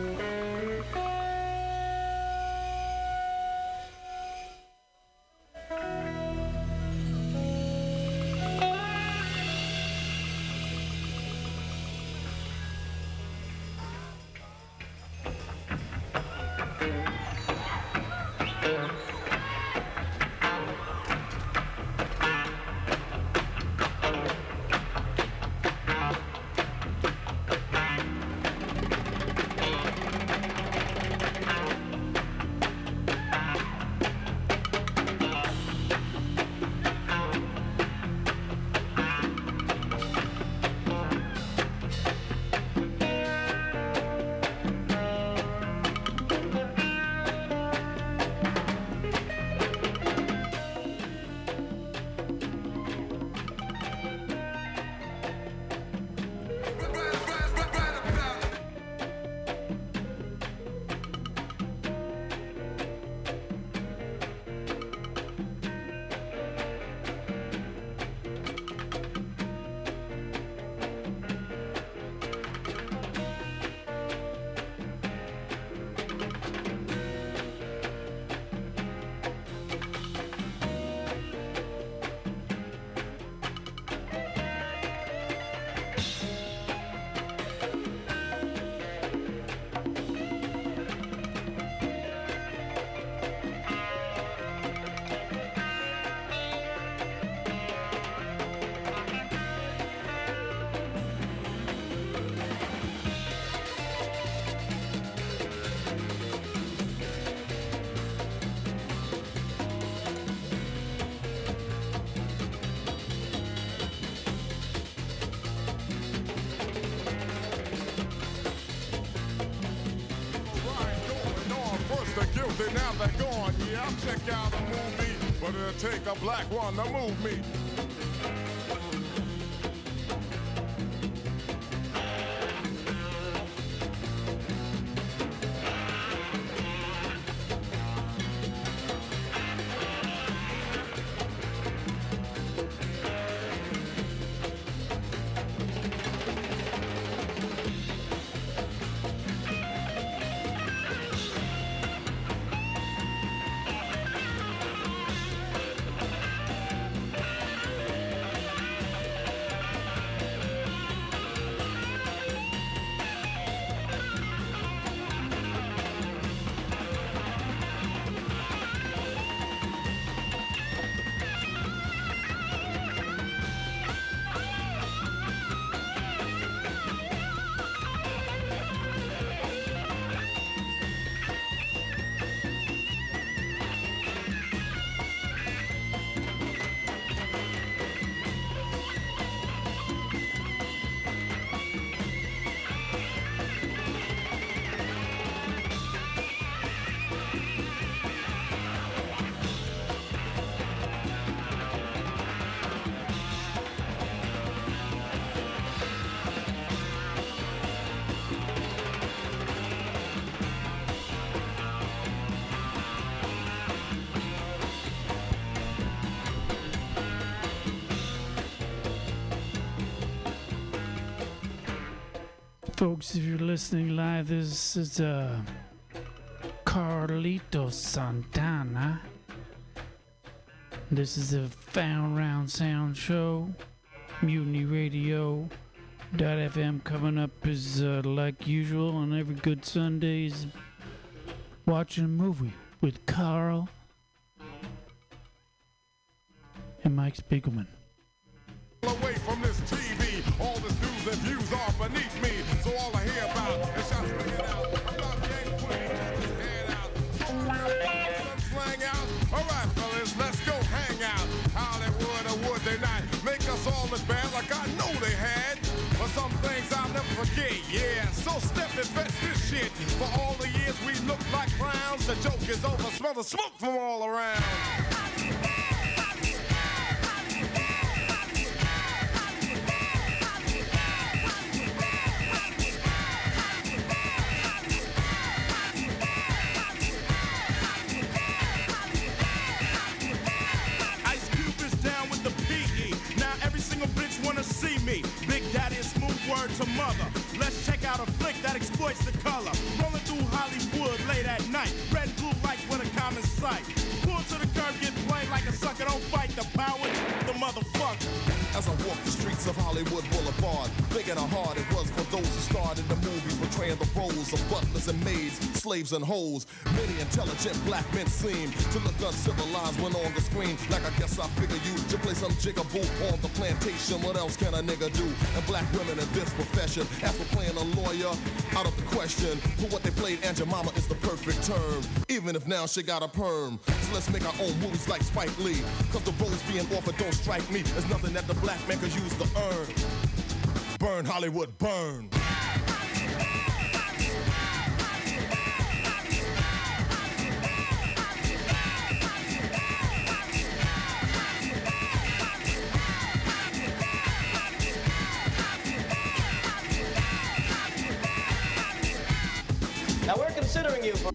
Bye. They now they're gone. Yeah, I'll check out a movie, but it'll take a black one to move me. Folks, if you're listening live, this is uh, Carlito Santana. This is the Found Round Sound Show. Mutiny Radio. FM coming up is uh, like usual on every good Sundays. Watching a movie with Carl and Mike Spiegelman. Yeah. So step and fetch this shit. For all the years we look like clowns, the joke is over. Smell the smoke from all around. Ice Cube is down with the PE. Now every single bitch wanna see me. Big Daddy is word to mother. Let's check out a flick that exploits the color. Rolling through Hollywood late at night. Red and blue lights with a common sight. Pull to the curb, get played like a sucker. Don't fight the power, the motherfucker. As I walk the streets of Hollywood Boulevard, thinking how hard it was for those who in the movies, portraying the roles of butlers and maids, slaves and hoes. Many intelligent black men seem to look uncivilized when on the screen. Like I guess I figure you to play some jigaboo on the plantation. What else can a nigga do? And black women in this profession, as for playing a lawyer, out of the question. For what they played, Aunt Mama is the perfect term. Even if now she got a perm. So let's make our own movies like Spike Lee. Cause the roles being offered don't strike me as nothing that the black man could use to earn. Burn Hollywood, burn. Considering you for.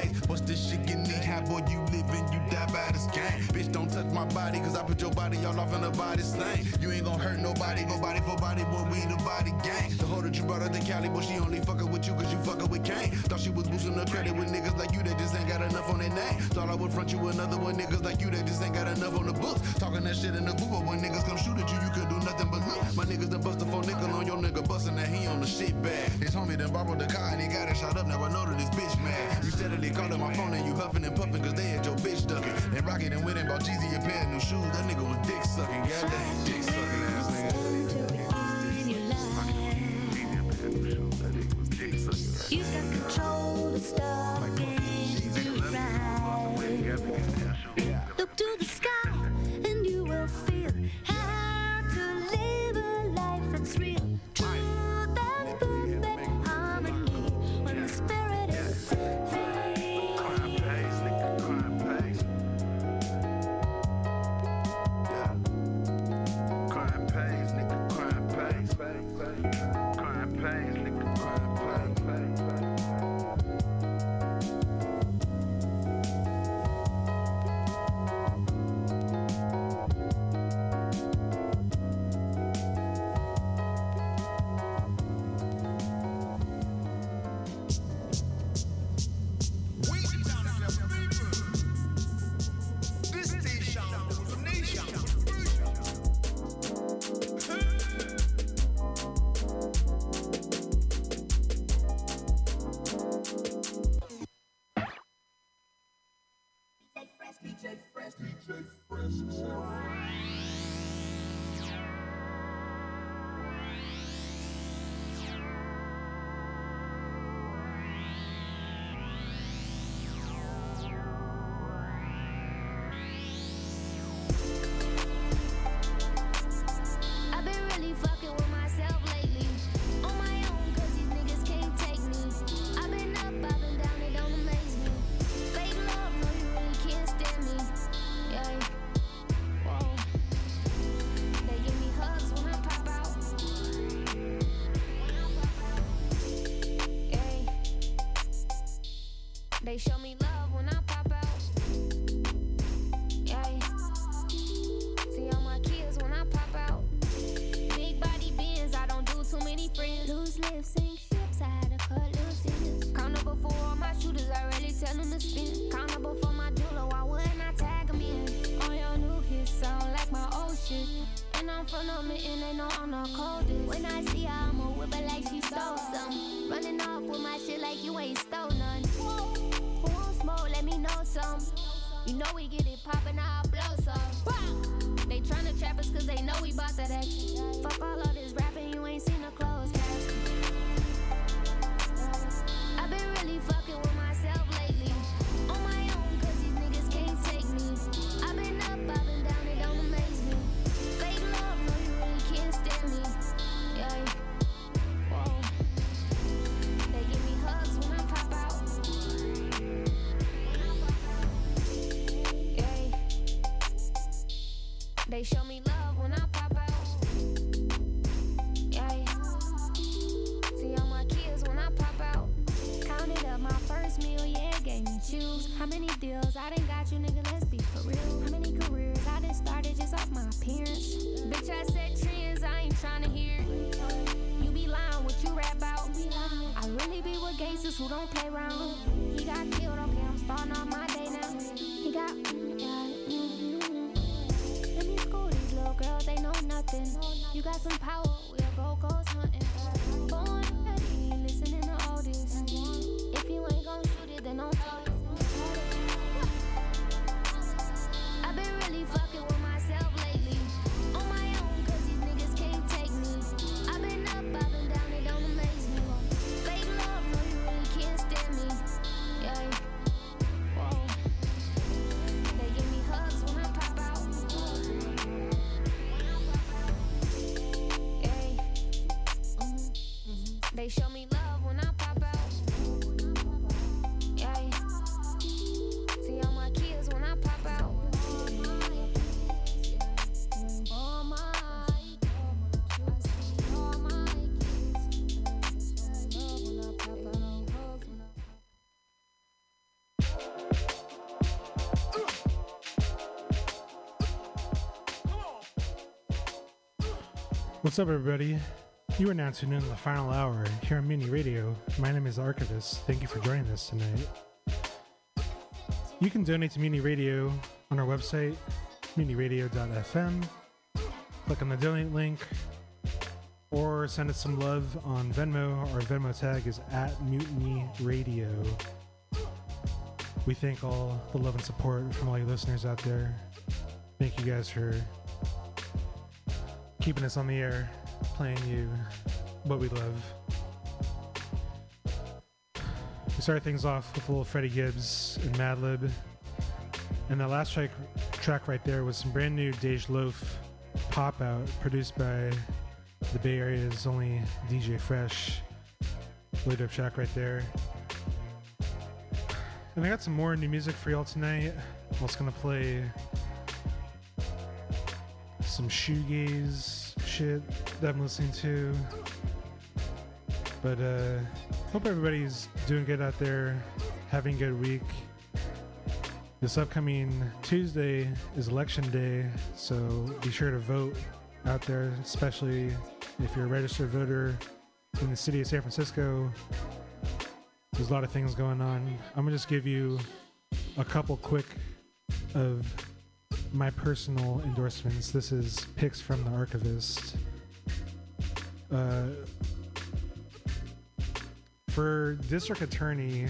Brighter. What's this shit get need? How boy, you living, you die by this game. Bitch, don't touch my body, cause I put your body all off in the body slang. You ain't gonna hurt nobody, go body for body, boy, we the body gang. The hoe that you brought up to Cali, boy, she only fucking with you cause you fucking with Kane. Thought she was boosting the credit with niggas like you that just ain't got enough on their name. Thought I would front you another one, niggas like you that just ain't got enough on the books. Talking that shit in the booth, but when niggas come shoot at you, you could do nothing but look. My niggas done bust shit bag. His homie done borrowed the car and he got it shot up, now I know that this bitch mad. You steadily calling my phone and you huffing and puffing cause they had your bitch ducking. And Rocket and went and bought Jeezy a pair of new shoes, that nigga was dick sucking, goddamn dick How many deals I done got you, nigga? Let's be for real. How many careers I done started just off my appearance? Bitch, I set trends, I ain't tryna hear it. You be lying what you rap about. I really be with gangsters who don't play around. He got killed, okay, I'm starting on my day now. He got. Let me school these little girls, they know nothing. You got some power, we'll go ghost hunting. Up, everybody? You are now tuned in the final hour here on Mutiny Radio. My name is Archivist. Thank you for joining us tonight. You can donate to Mutiny Radio on our website, mutinyradio.fm. Click on the donate link or send us some love on Venmo. Our Venmo tag is at Mutiny Radio. We thank all the love and support from all you listeners out there. Thank you guys for keeping us on the air, playing you what we love. We started things off with a little Freddie Gibbs and Madlib. And that last track, track right there was some brand new Dej Loaf pop out produced by the Bay Area's only DJ Fresh. Really dope track right there. And I got some more new music for y'all tonight. I'm also gonna play some shoegaze shit that I'm listening to. But uh hope everybody's doing good out there, having a good week. This upcoming Tuesday is election day, so be sure to vote out there, especially if you're a registered voter in the city of San Francisco. There's a lot of things going on. I'm gonna just give you a couple quick of my personal endorsements. This is picks from the archivist. Uh, for district attorney,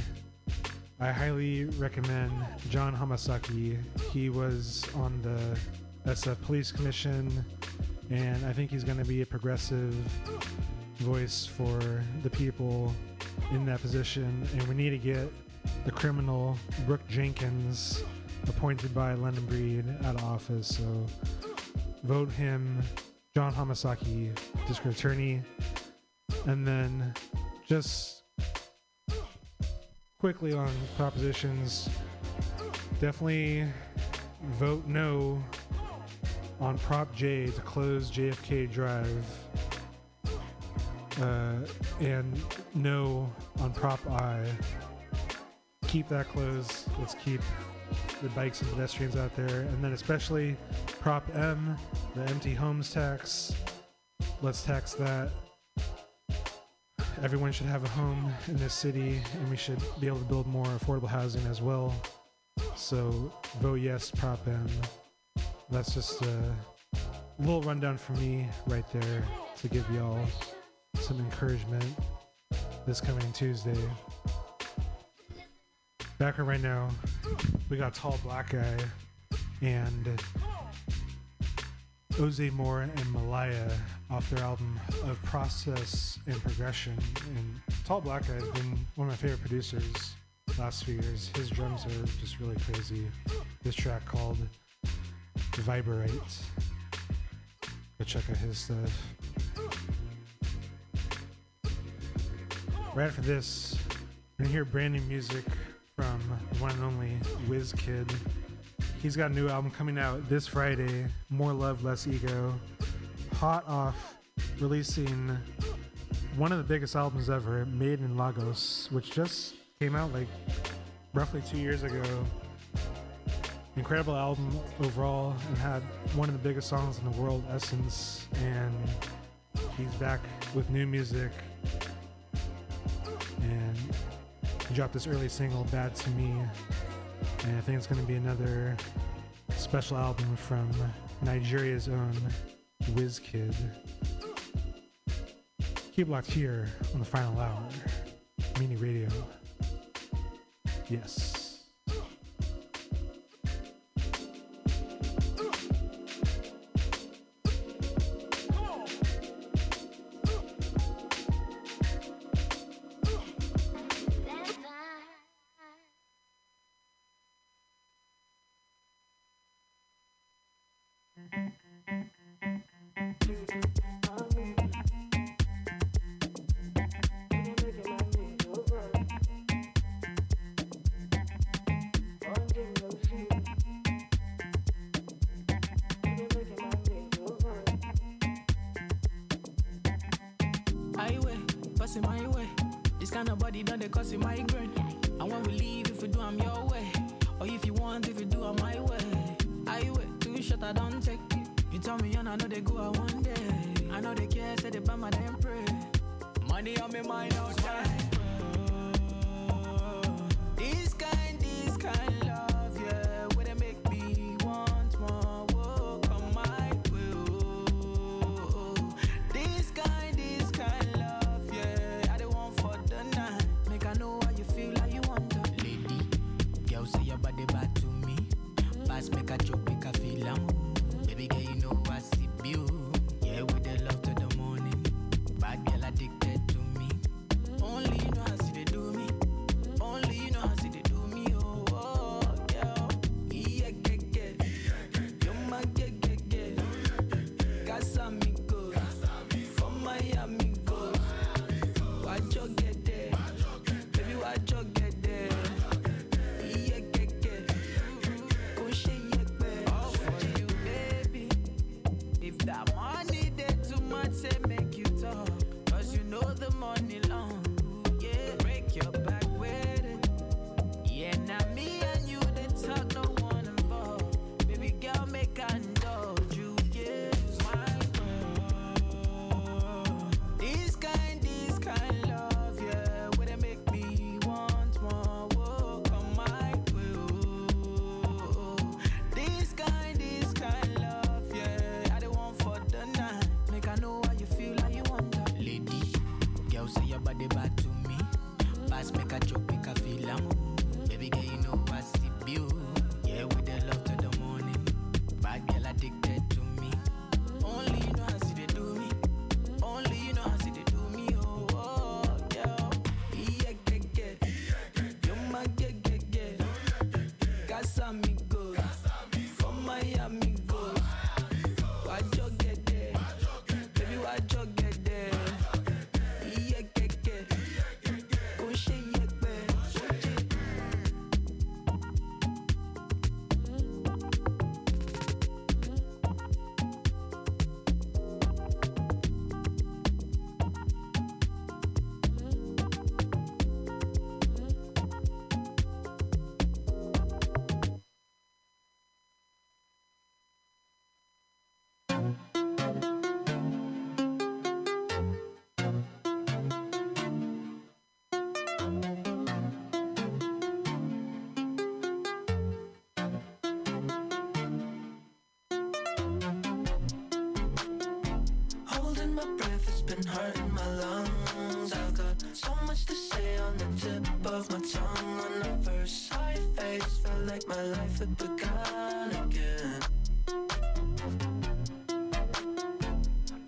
I highly recommend John Hamasaki. He was on the SF Police Commission, and I think he's going to be a progressive voice for the people in that position. And we need to get the criminal Brooke Jenkins appointed by London Breed out of office. So vote him, John Hamasaki, district attorney. And then just quickly on propositions, definitely vote no on Prop J to close JFK Drive. Uh, and no on Prop I. Keep that closed. Let's keep the bikes and pedestrians out there. And then, especially Prop M, the empty homes tax. Let's tax that. Everyone should have a home in this city, and we should be able to build more affordable housing as well. So, vote yes, Prop M. That's just a little rundown for me right there to give y'all some encouragement this coming Tuesday. Back right now, we got Tall Black Guy and Oze Moore and Malaya off their album of Process and Progression. And Tall Black Guy has been one of my favorite producers last few years. His drums are just really crazy. This track called Vibrate. Go check out his stuff. Right after this, we're gonna hear brand new music from one and only Wizkid. He's got a new album coming out this Friday, More Love, Less Ego. Hot off releasing one of the biggest albums ever, Made in Lagos, which just came out like roughly two years ago. Incredible album overall, and had one of the biggest songs in the world, Essence. And he's back with new music. And dropped this early single, Bad to Me. And I think it's going to be another special album from Nigeria's own Wizkid. Keep locked here on the final hour. Mutiny Radio. Yes. Now nobody done they cause you migraine. and when we leave if we do I'm your way. Or if you want, if you do I'm my way. I wait too short, I don't take. You tell me and I know they go out one day. I know they care, say they buy my damn pray. Money on me mind out. been hurting my lungs. I've got so much to say on the tip of my tongue. When I first saw your face, felt like my life had begun again.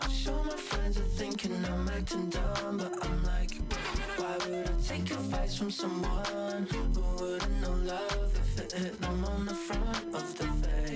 I show my friends are thinking I'm acting dumb But I'm like, why would I take advice from someone Who wouldn't know love if it hit them on the front of the face?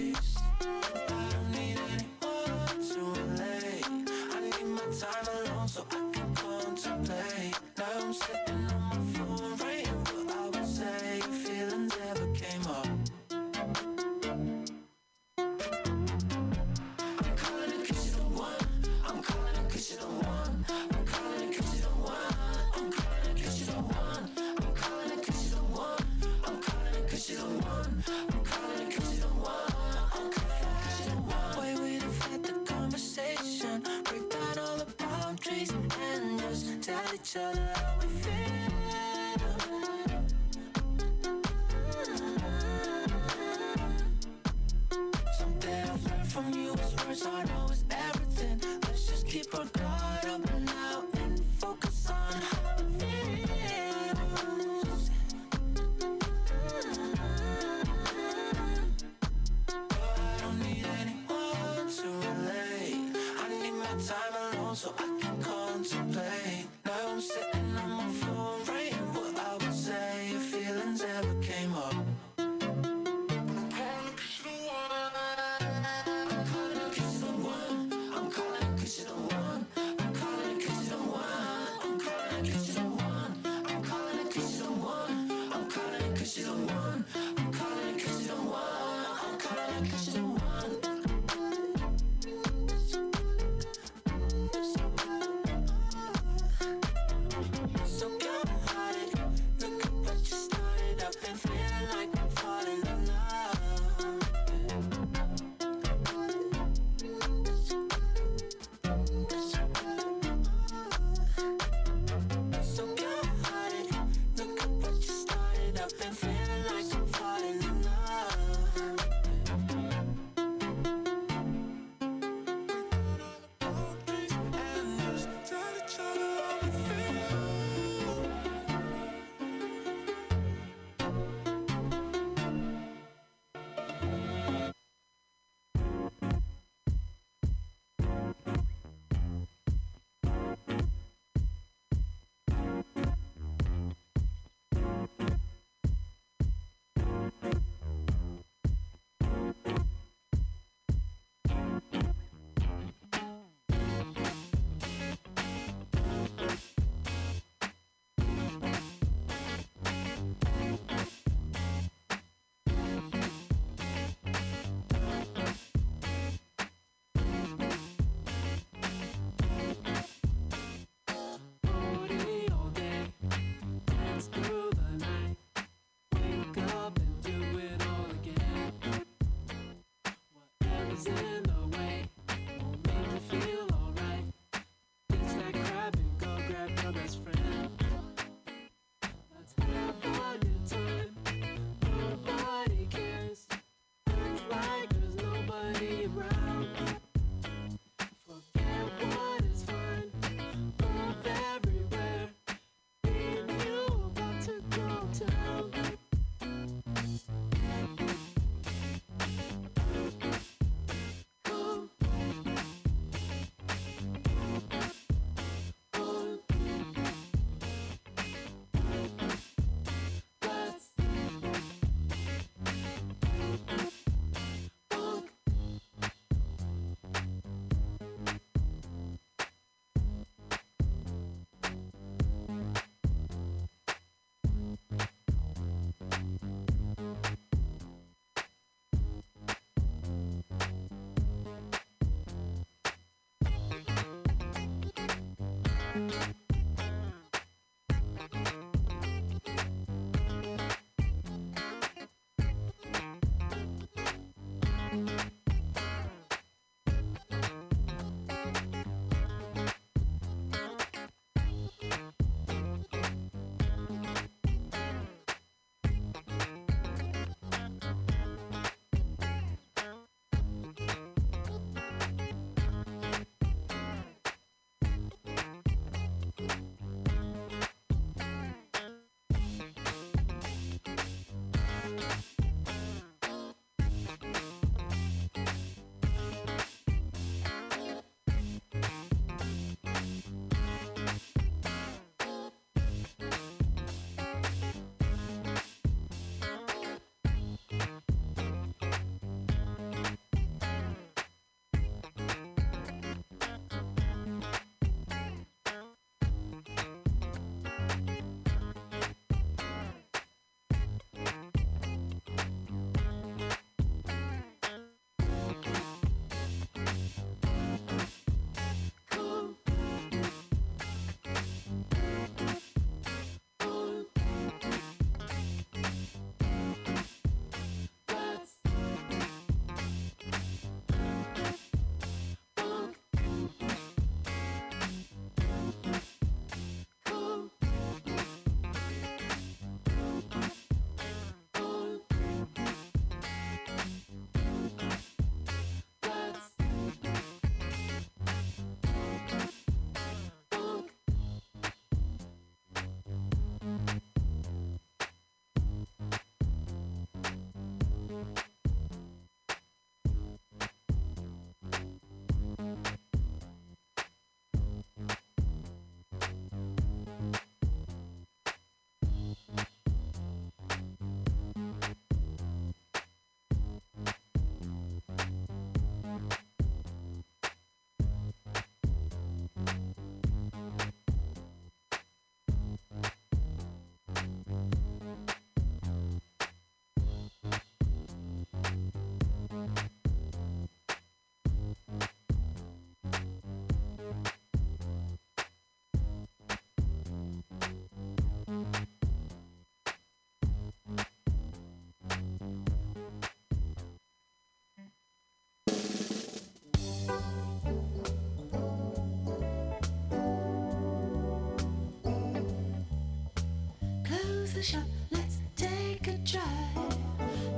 Shop, let's take a drive.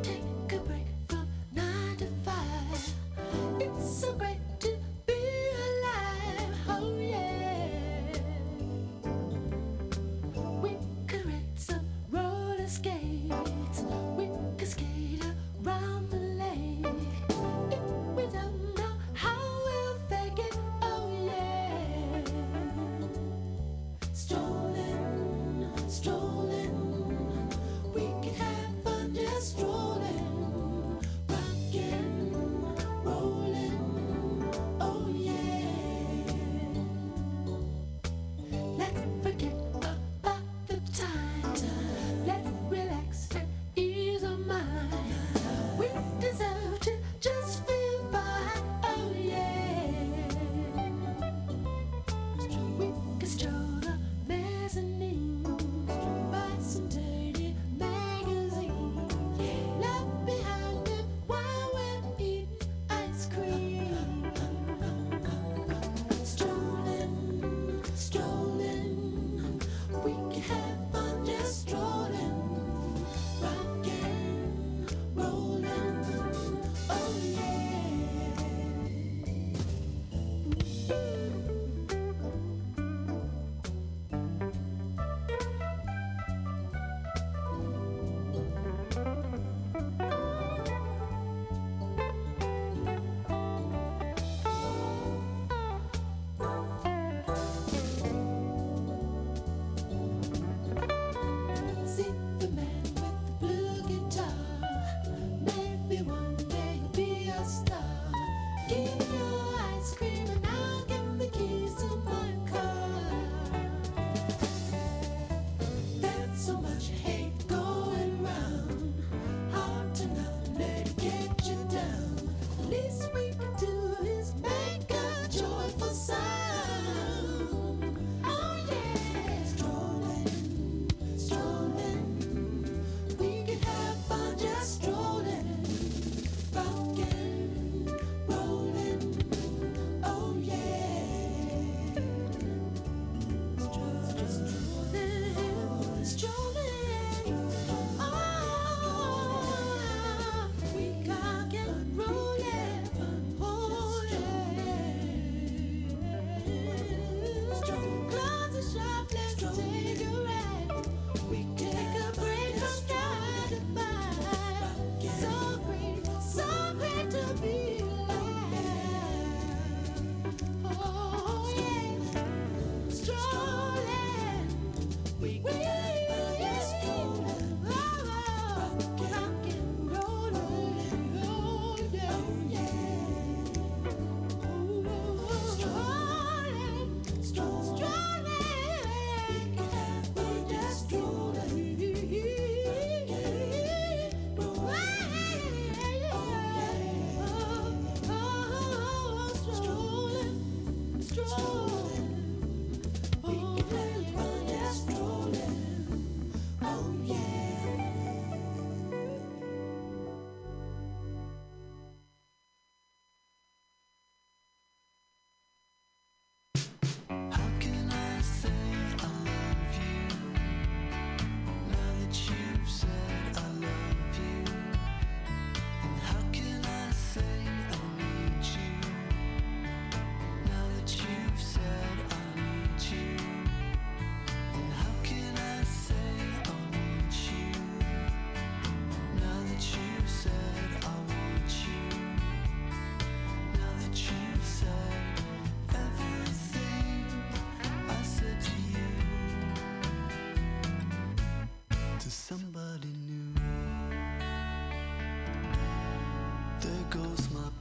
Take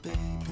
baby.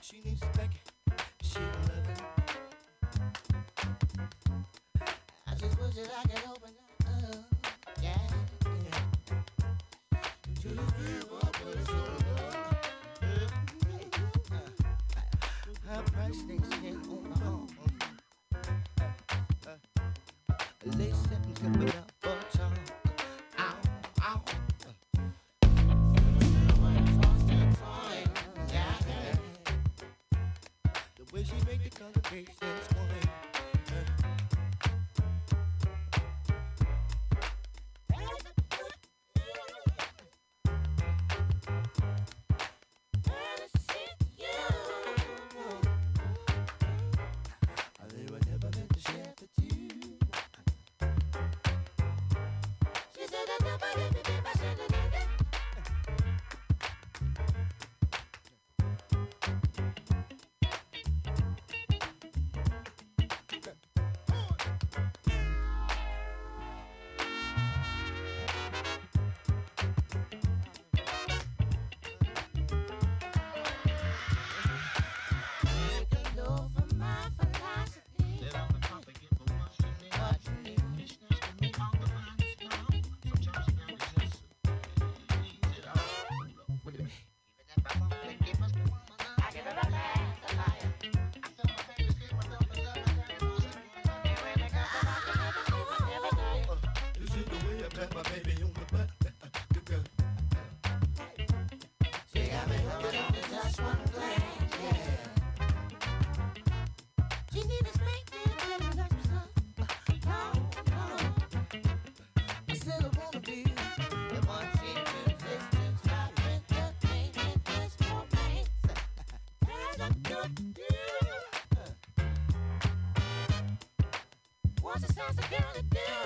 She needs to think she loving. I just wish that I could. Sense of girl to do?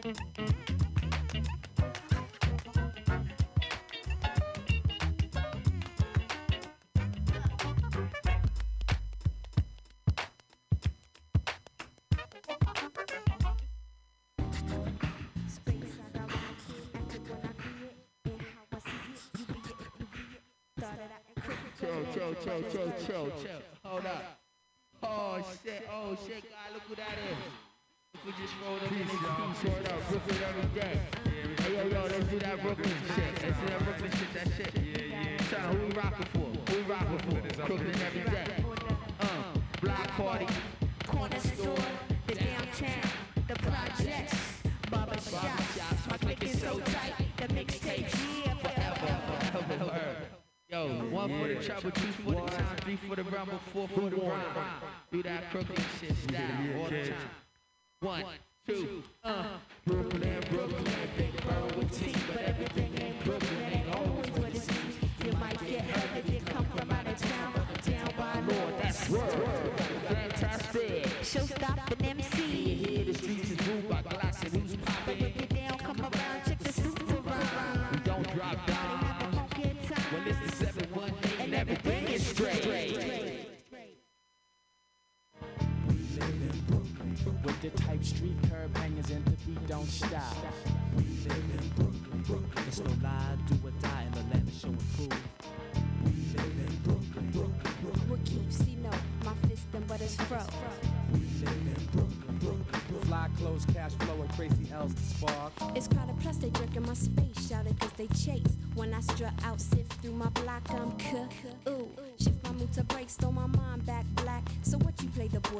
Chill, chill, chill, chill, chill. Hold up. Oh shit, oh shit, God, look who that is. Look who just rolled up in this piece. Word up, Brooklyn every day. Hey, yo, yo, let's do that Brooklyn shit. Let's do that Brooklyn shit, that shit. Yeah, yeah. Tell who we rockin' for? Who we rockin' for? Brooklyn every day. Uh, block party. corner store, the downtown, the projects, barber shops. My click is so tight, the mixtapes, yeah, forever. Word. Yo, one for the trouble, two for the time, three for the rumble, four for the rhyme. Do that Brooklyn shit style all the time. One, two,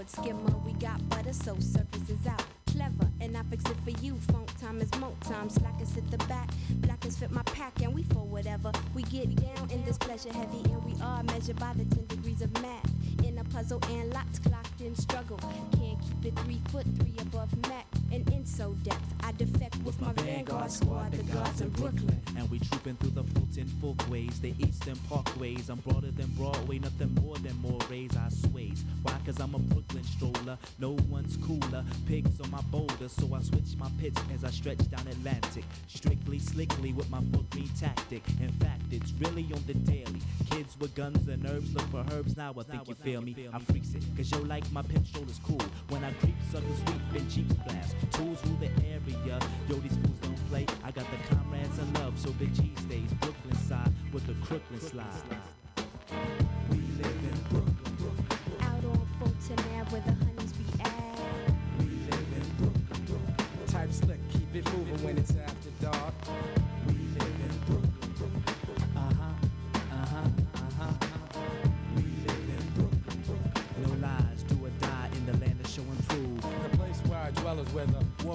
skimmer? We got butter, so surface is out. Clever, and I fix it for you. Funk time is mo time. Slackers at the back, blackers fit my pack, and we for whatever. We get down in this pleasure heavy, and we are measured by the 10 degrees of math. In a puzzle and locked, clocked in struggle. Can't keep it three foot three above Mac. And in so depth, I defect squad, the guards in Brooklyn. And we trooping through the Fulton Folkways, the Eastern Parkways. I'm broader than Broadway, nothing more than more rays I sways. Why? Cause I'm a Brooklyn stroller, no one's cooler. Pigs on my boulder, so I switch my pitch as I stretch down Atlantic. Strictly, slickly with my fuck me tactic. In fact, it's really on the daily. Kids with guns and herbs look for herbs now. I think you feel me. I freaks it, cause yo like my pimp shoulders cool. When I creep, suckers sweep and Jeeps blast. Tools rule the area. Yo, these fools don't play play. I got the comrades I love, so Big G stays Brooklyn side with the Crooklyn slide. We live in Brooklyn, Brooklyn. Out on Fulton Ave where the honeys be at. We live in Brooklyn, Brooklyn. Type slick, keep it moving when it's after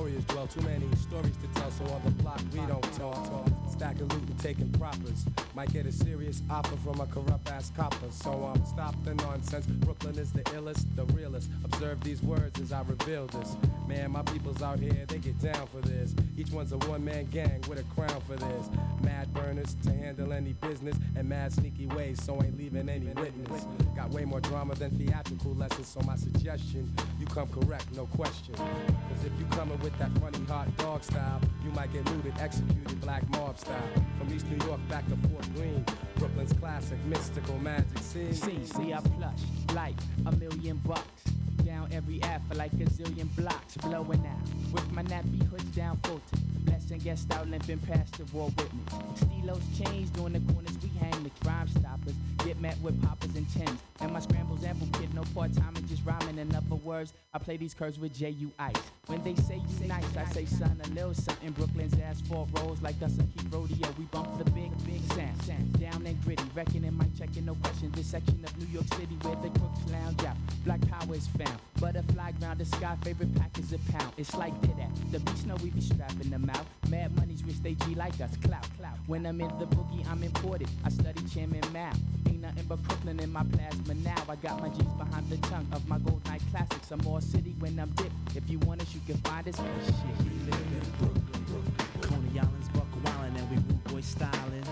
warriors dwell. Too many stories to tell, so on the block we don't talk. Stacking loot and taking proppers. Might get a serious offer from a corrupt ass copper. So um, stop the nonsense. Brooklyn is the illest, the realest. Observe these words as I reveal this. Man, my people's out here, they get down for this. Each one's a one man gang with a crown for this. Mad burners to handle any business, and mad sneaky ways, so ain't leaving any witness. Got way more drama than theatrical lessons, so my suggestion, you come correct, no question. Cause if you coming with that funny hot dog style, you might get looted, executed black mob style. From East New York back to Fort Greene, Brooklyn's classic mystical magic scene. See, see, I plush like a million bucks. Down every app for like a zillion blocks. Blowing out with my nappy hoods down Fulton. Blessing guest out limping past the war witness. Stilos change during the corners we hang the crime stoppers. Get met with poppers and tens. And my scrambles ample kid, no part time and just rhyming. In other words, I play these curves with J.U. Ice. When they say you nice, I say son, a little something. Brooklyn's asphalt rolls like us and keep rodeo. We bump the big, big sound. Down and gritty, reckoning my checking, no question. This section of New York City where the crooks lounge out. Black power is found. Butterfly ground the sky, favorite pack is a pound. It's like that. The beast know we be strapping them out. Mad money's wish they G like us. Clout, clout. When I'm in the boogie, I'm imported. I study Chairman Mao. Ain't nothing but Brooklyn in my plasma now. I got my G's behind the tongue of my gold night classics. I'm all city when I'm dipped. If you want us, you can find us. Shit, we live in Brooklyn. Brooklyn. Coney Island's Buck Wildin' and we rude boy styling.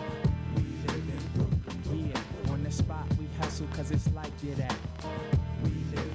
We live in Brooklyn. Yeah, on the spot we hustle cause it's like it at. We live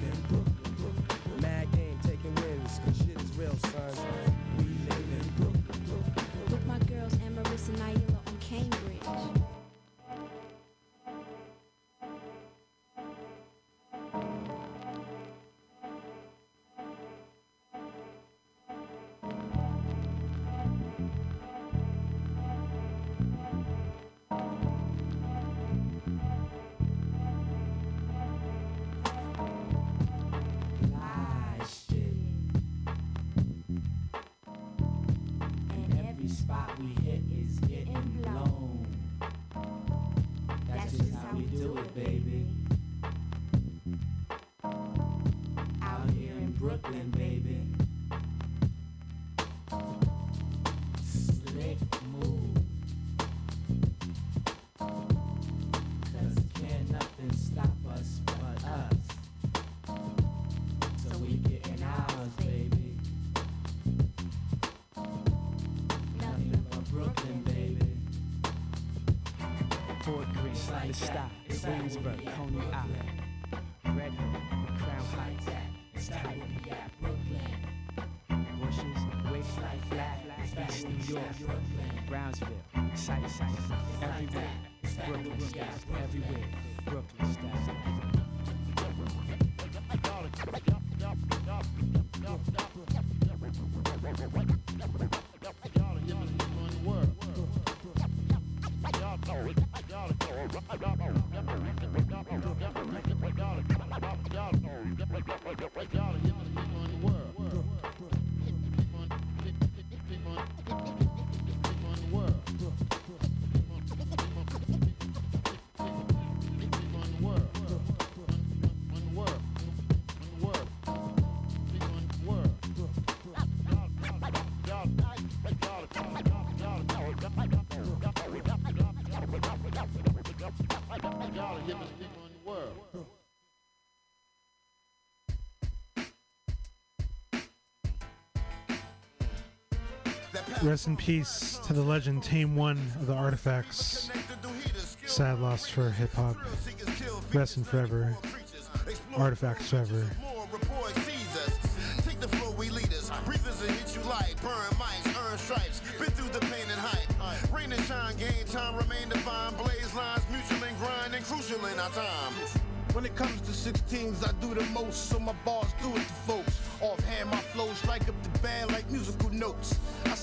Rest in peace to the legend Tame One of the Artifacts. Sad loss for hip hop. Rest in forever. Artifacts forever. Rain and shine, gain time, remain. Blaze lines, mutual and grind, and crucial in our time. When it comes to 16s, I do the most, so my bars do it to folks. Offhand, my flow strike up the band like musical notes.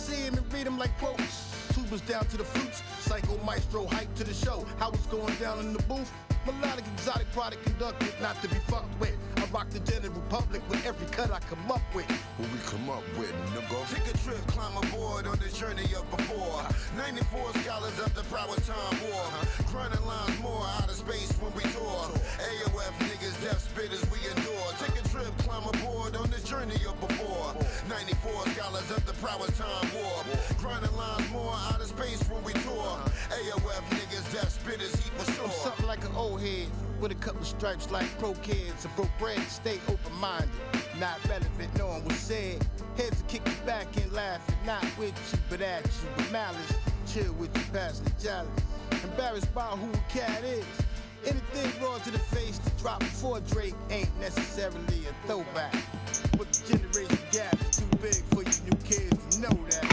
I see him and read them like quotes. Tubas down to the flutes, psycho maestro hype to the show. How it's going down in the booth? Melodic, exotic product conducted, not to be fucked with. I rock the general public with every cut I come up with. What we come up with, nigga. Take a trip, climb aboard on the journey of before. 94 scholars of the Prowess Time War. Grinding lines more out of space when we tour. AOF niggas, death spitters, we endure. Take a trip, climb aboard on the journey of before. 94 prowess time war. Grinding lines more out of space when we tour. AOF niggas that spit is heat for sure. Something like an old head with a couple stripes like pro kids. A broke bread, stay open minded. Not relevant, knowing what's said. Heads to kick you back and laughing. Not with you, but at you with malice. Chill with you, past the jealous. Embarrassed by who a cat is. Anything raw to the face to drop before Drake ain't necessarily a throwback. But the generation gap is too big for you new kids know that.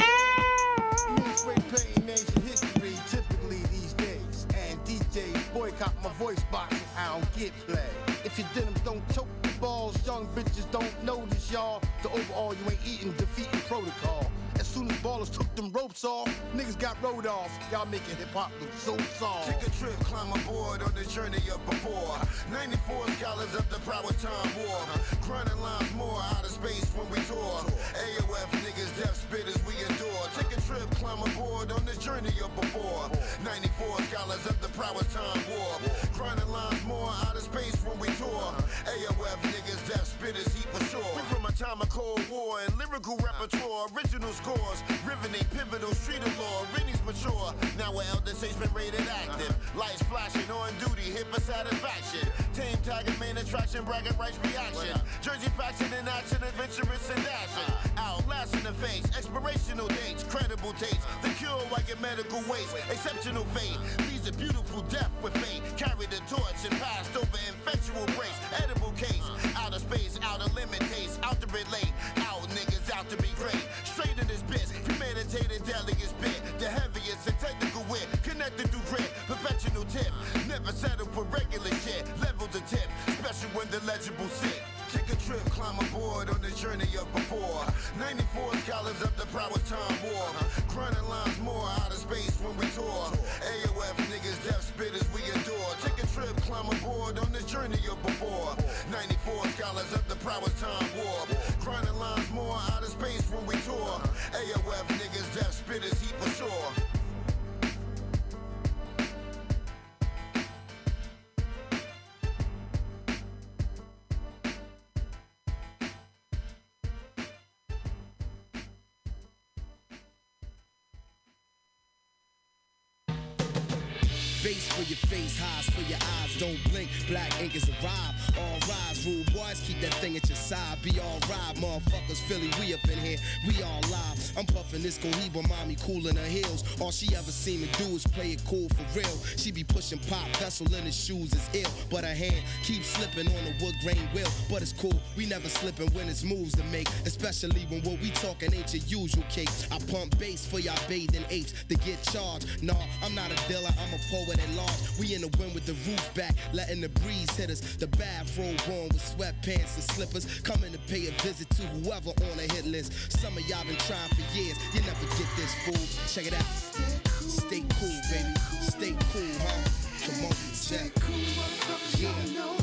Spray painting ancient history typically these days. And DJs boycott my voice box, I don't get play. If your denims don't choke the balls, young bitches don't notice y'all. The overall, you ain't eating, defeating protocol. Soon as ballers took them ropes off, niggas got rode off. Y'all making hip hop look so soft. Take a trip, climb aboard on the journey of before. 94 scholars of the power time war. Grinding lines more out of space when we tour. AOF niggas, death spitters we adore. Take a trip, climb aboard on the journey of before. 94 scholars of the power time war. Grinding lines more out of space when we tour. AOF niggas, death spitters heat time of Cold War and lyrical repertoire. Original scores, riveting, pivotal, street of law. Rennie's mature. Now we're elder statesman rated active. Lights flashing on duty, hit for satisfaction. Team tagging, main attraction, bragging rights reaction. Jersey faction in action, adventurous and dashing. Outlasting the face, expirational dates, credible dates. The cure, like your medical waste. Exceptional fate, leads a beautiful death with fate. Carry the torch and passed over infectual brace. Edible case, out space, out of limit taste, out to relate. Out niggas out to be great. Straight in this bitch, premeditated delicate bit. The heaviest and technical wit, connected through grit. Professional tip, never settle for regular shit. Level the tip, special when the legible sit. Take a trip, climb aboard on the journey of before. 94 scholars of the prowess time war. Grinding lines more out of space when we tour. AOF niggas, death spitters we adore. Take a trip, climb aboard on the journey of before. Prowess time war. Grinding lines more out of space when we tour. AOF niggas, death spitters heat for sure. Bass for your face, highs for your eyes. Don't blink, black ink is arrived. All rise, rude boys, keep that thing at your side. Be all right, motherfuckers. Philly, we up in here, we all live. I'm puffing this Cohiba, mommy cool in her heels. All she ever seem to do is play it cool for real. She be pushing pop, vessel in his shoes is ill. But her hand keeps slipping on the wood grain wheel. But it's cool, we never slipping when it's moves to make. Especially when what we talking ain't your usual cake. I pump bass for y'all bathing apes to get charged. Nah, I'm not a dealer, I'm a poet large. We in the wind with the roof back, letting the breeze hit us. The bathrobe on with sweatpants and slippers. Coming to pay a visit to whoever on the hit list. Some of y'all been trying for years, you never get this fool. Check it out. Stay cool, baby. Stay cool, huh? Come on, check. Yeah.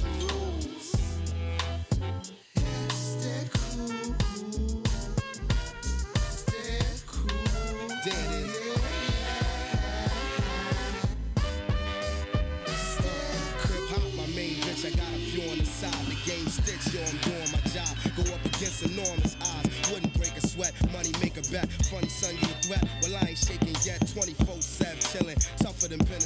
The stitch, yo, I'm doing my job. Go up against enormous odds. Wouldn't break a sweat, money make a bet. Funny son, you a threat. Well, I ain't shaking yet. 24 7 chillin'. Tougher than pen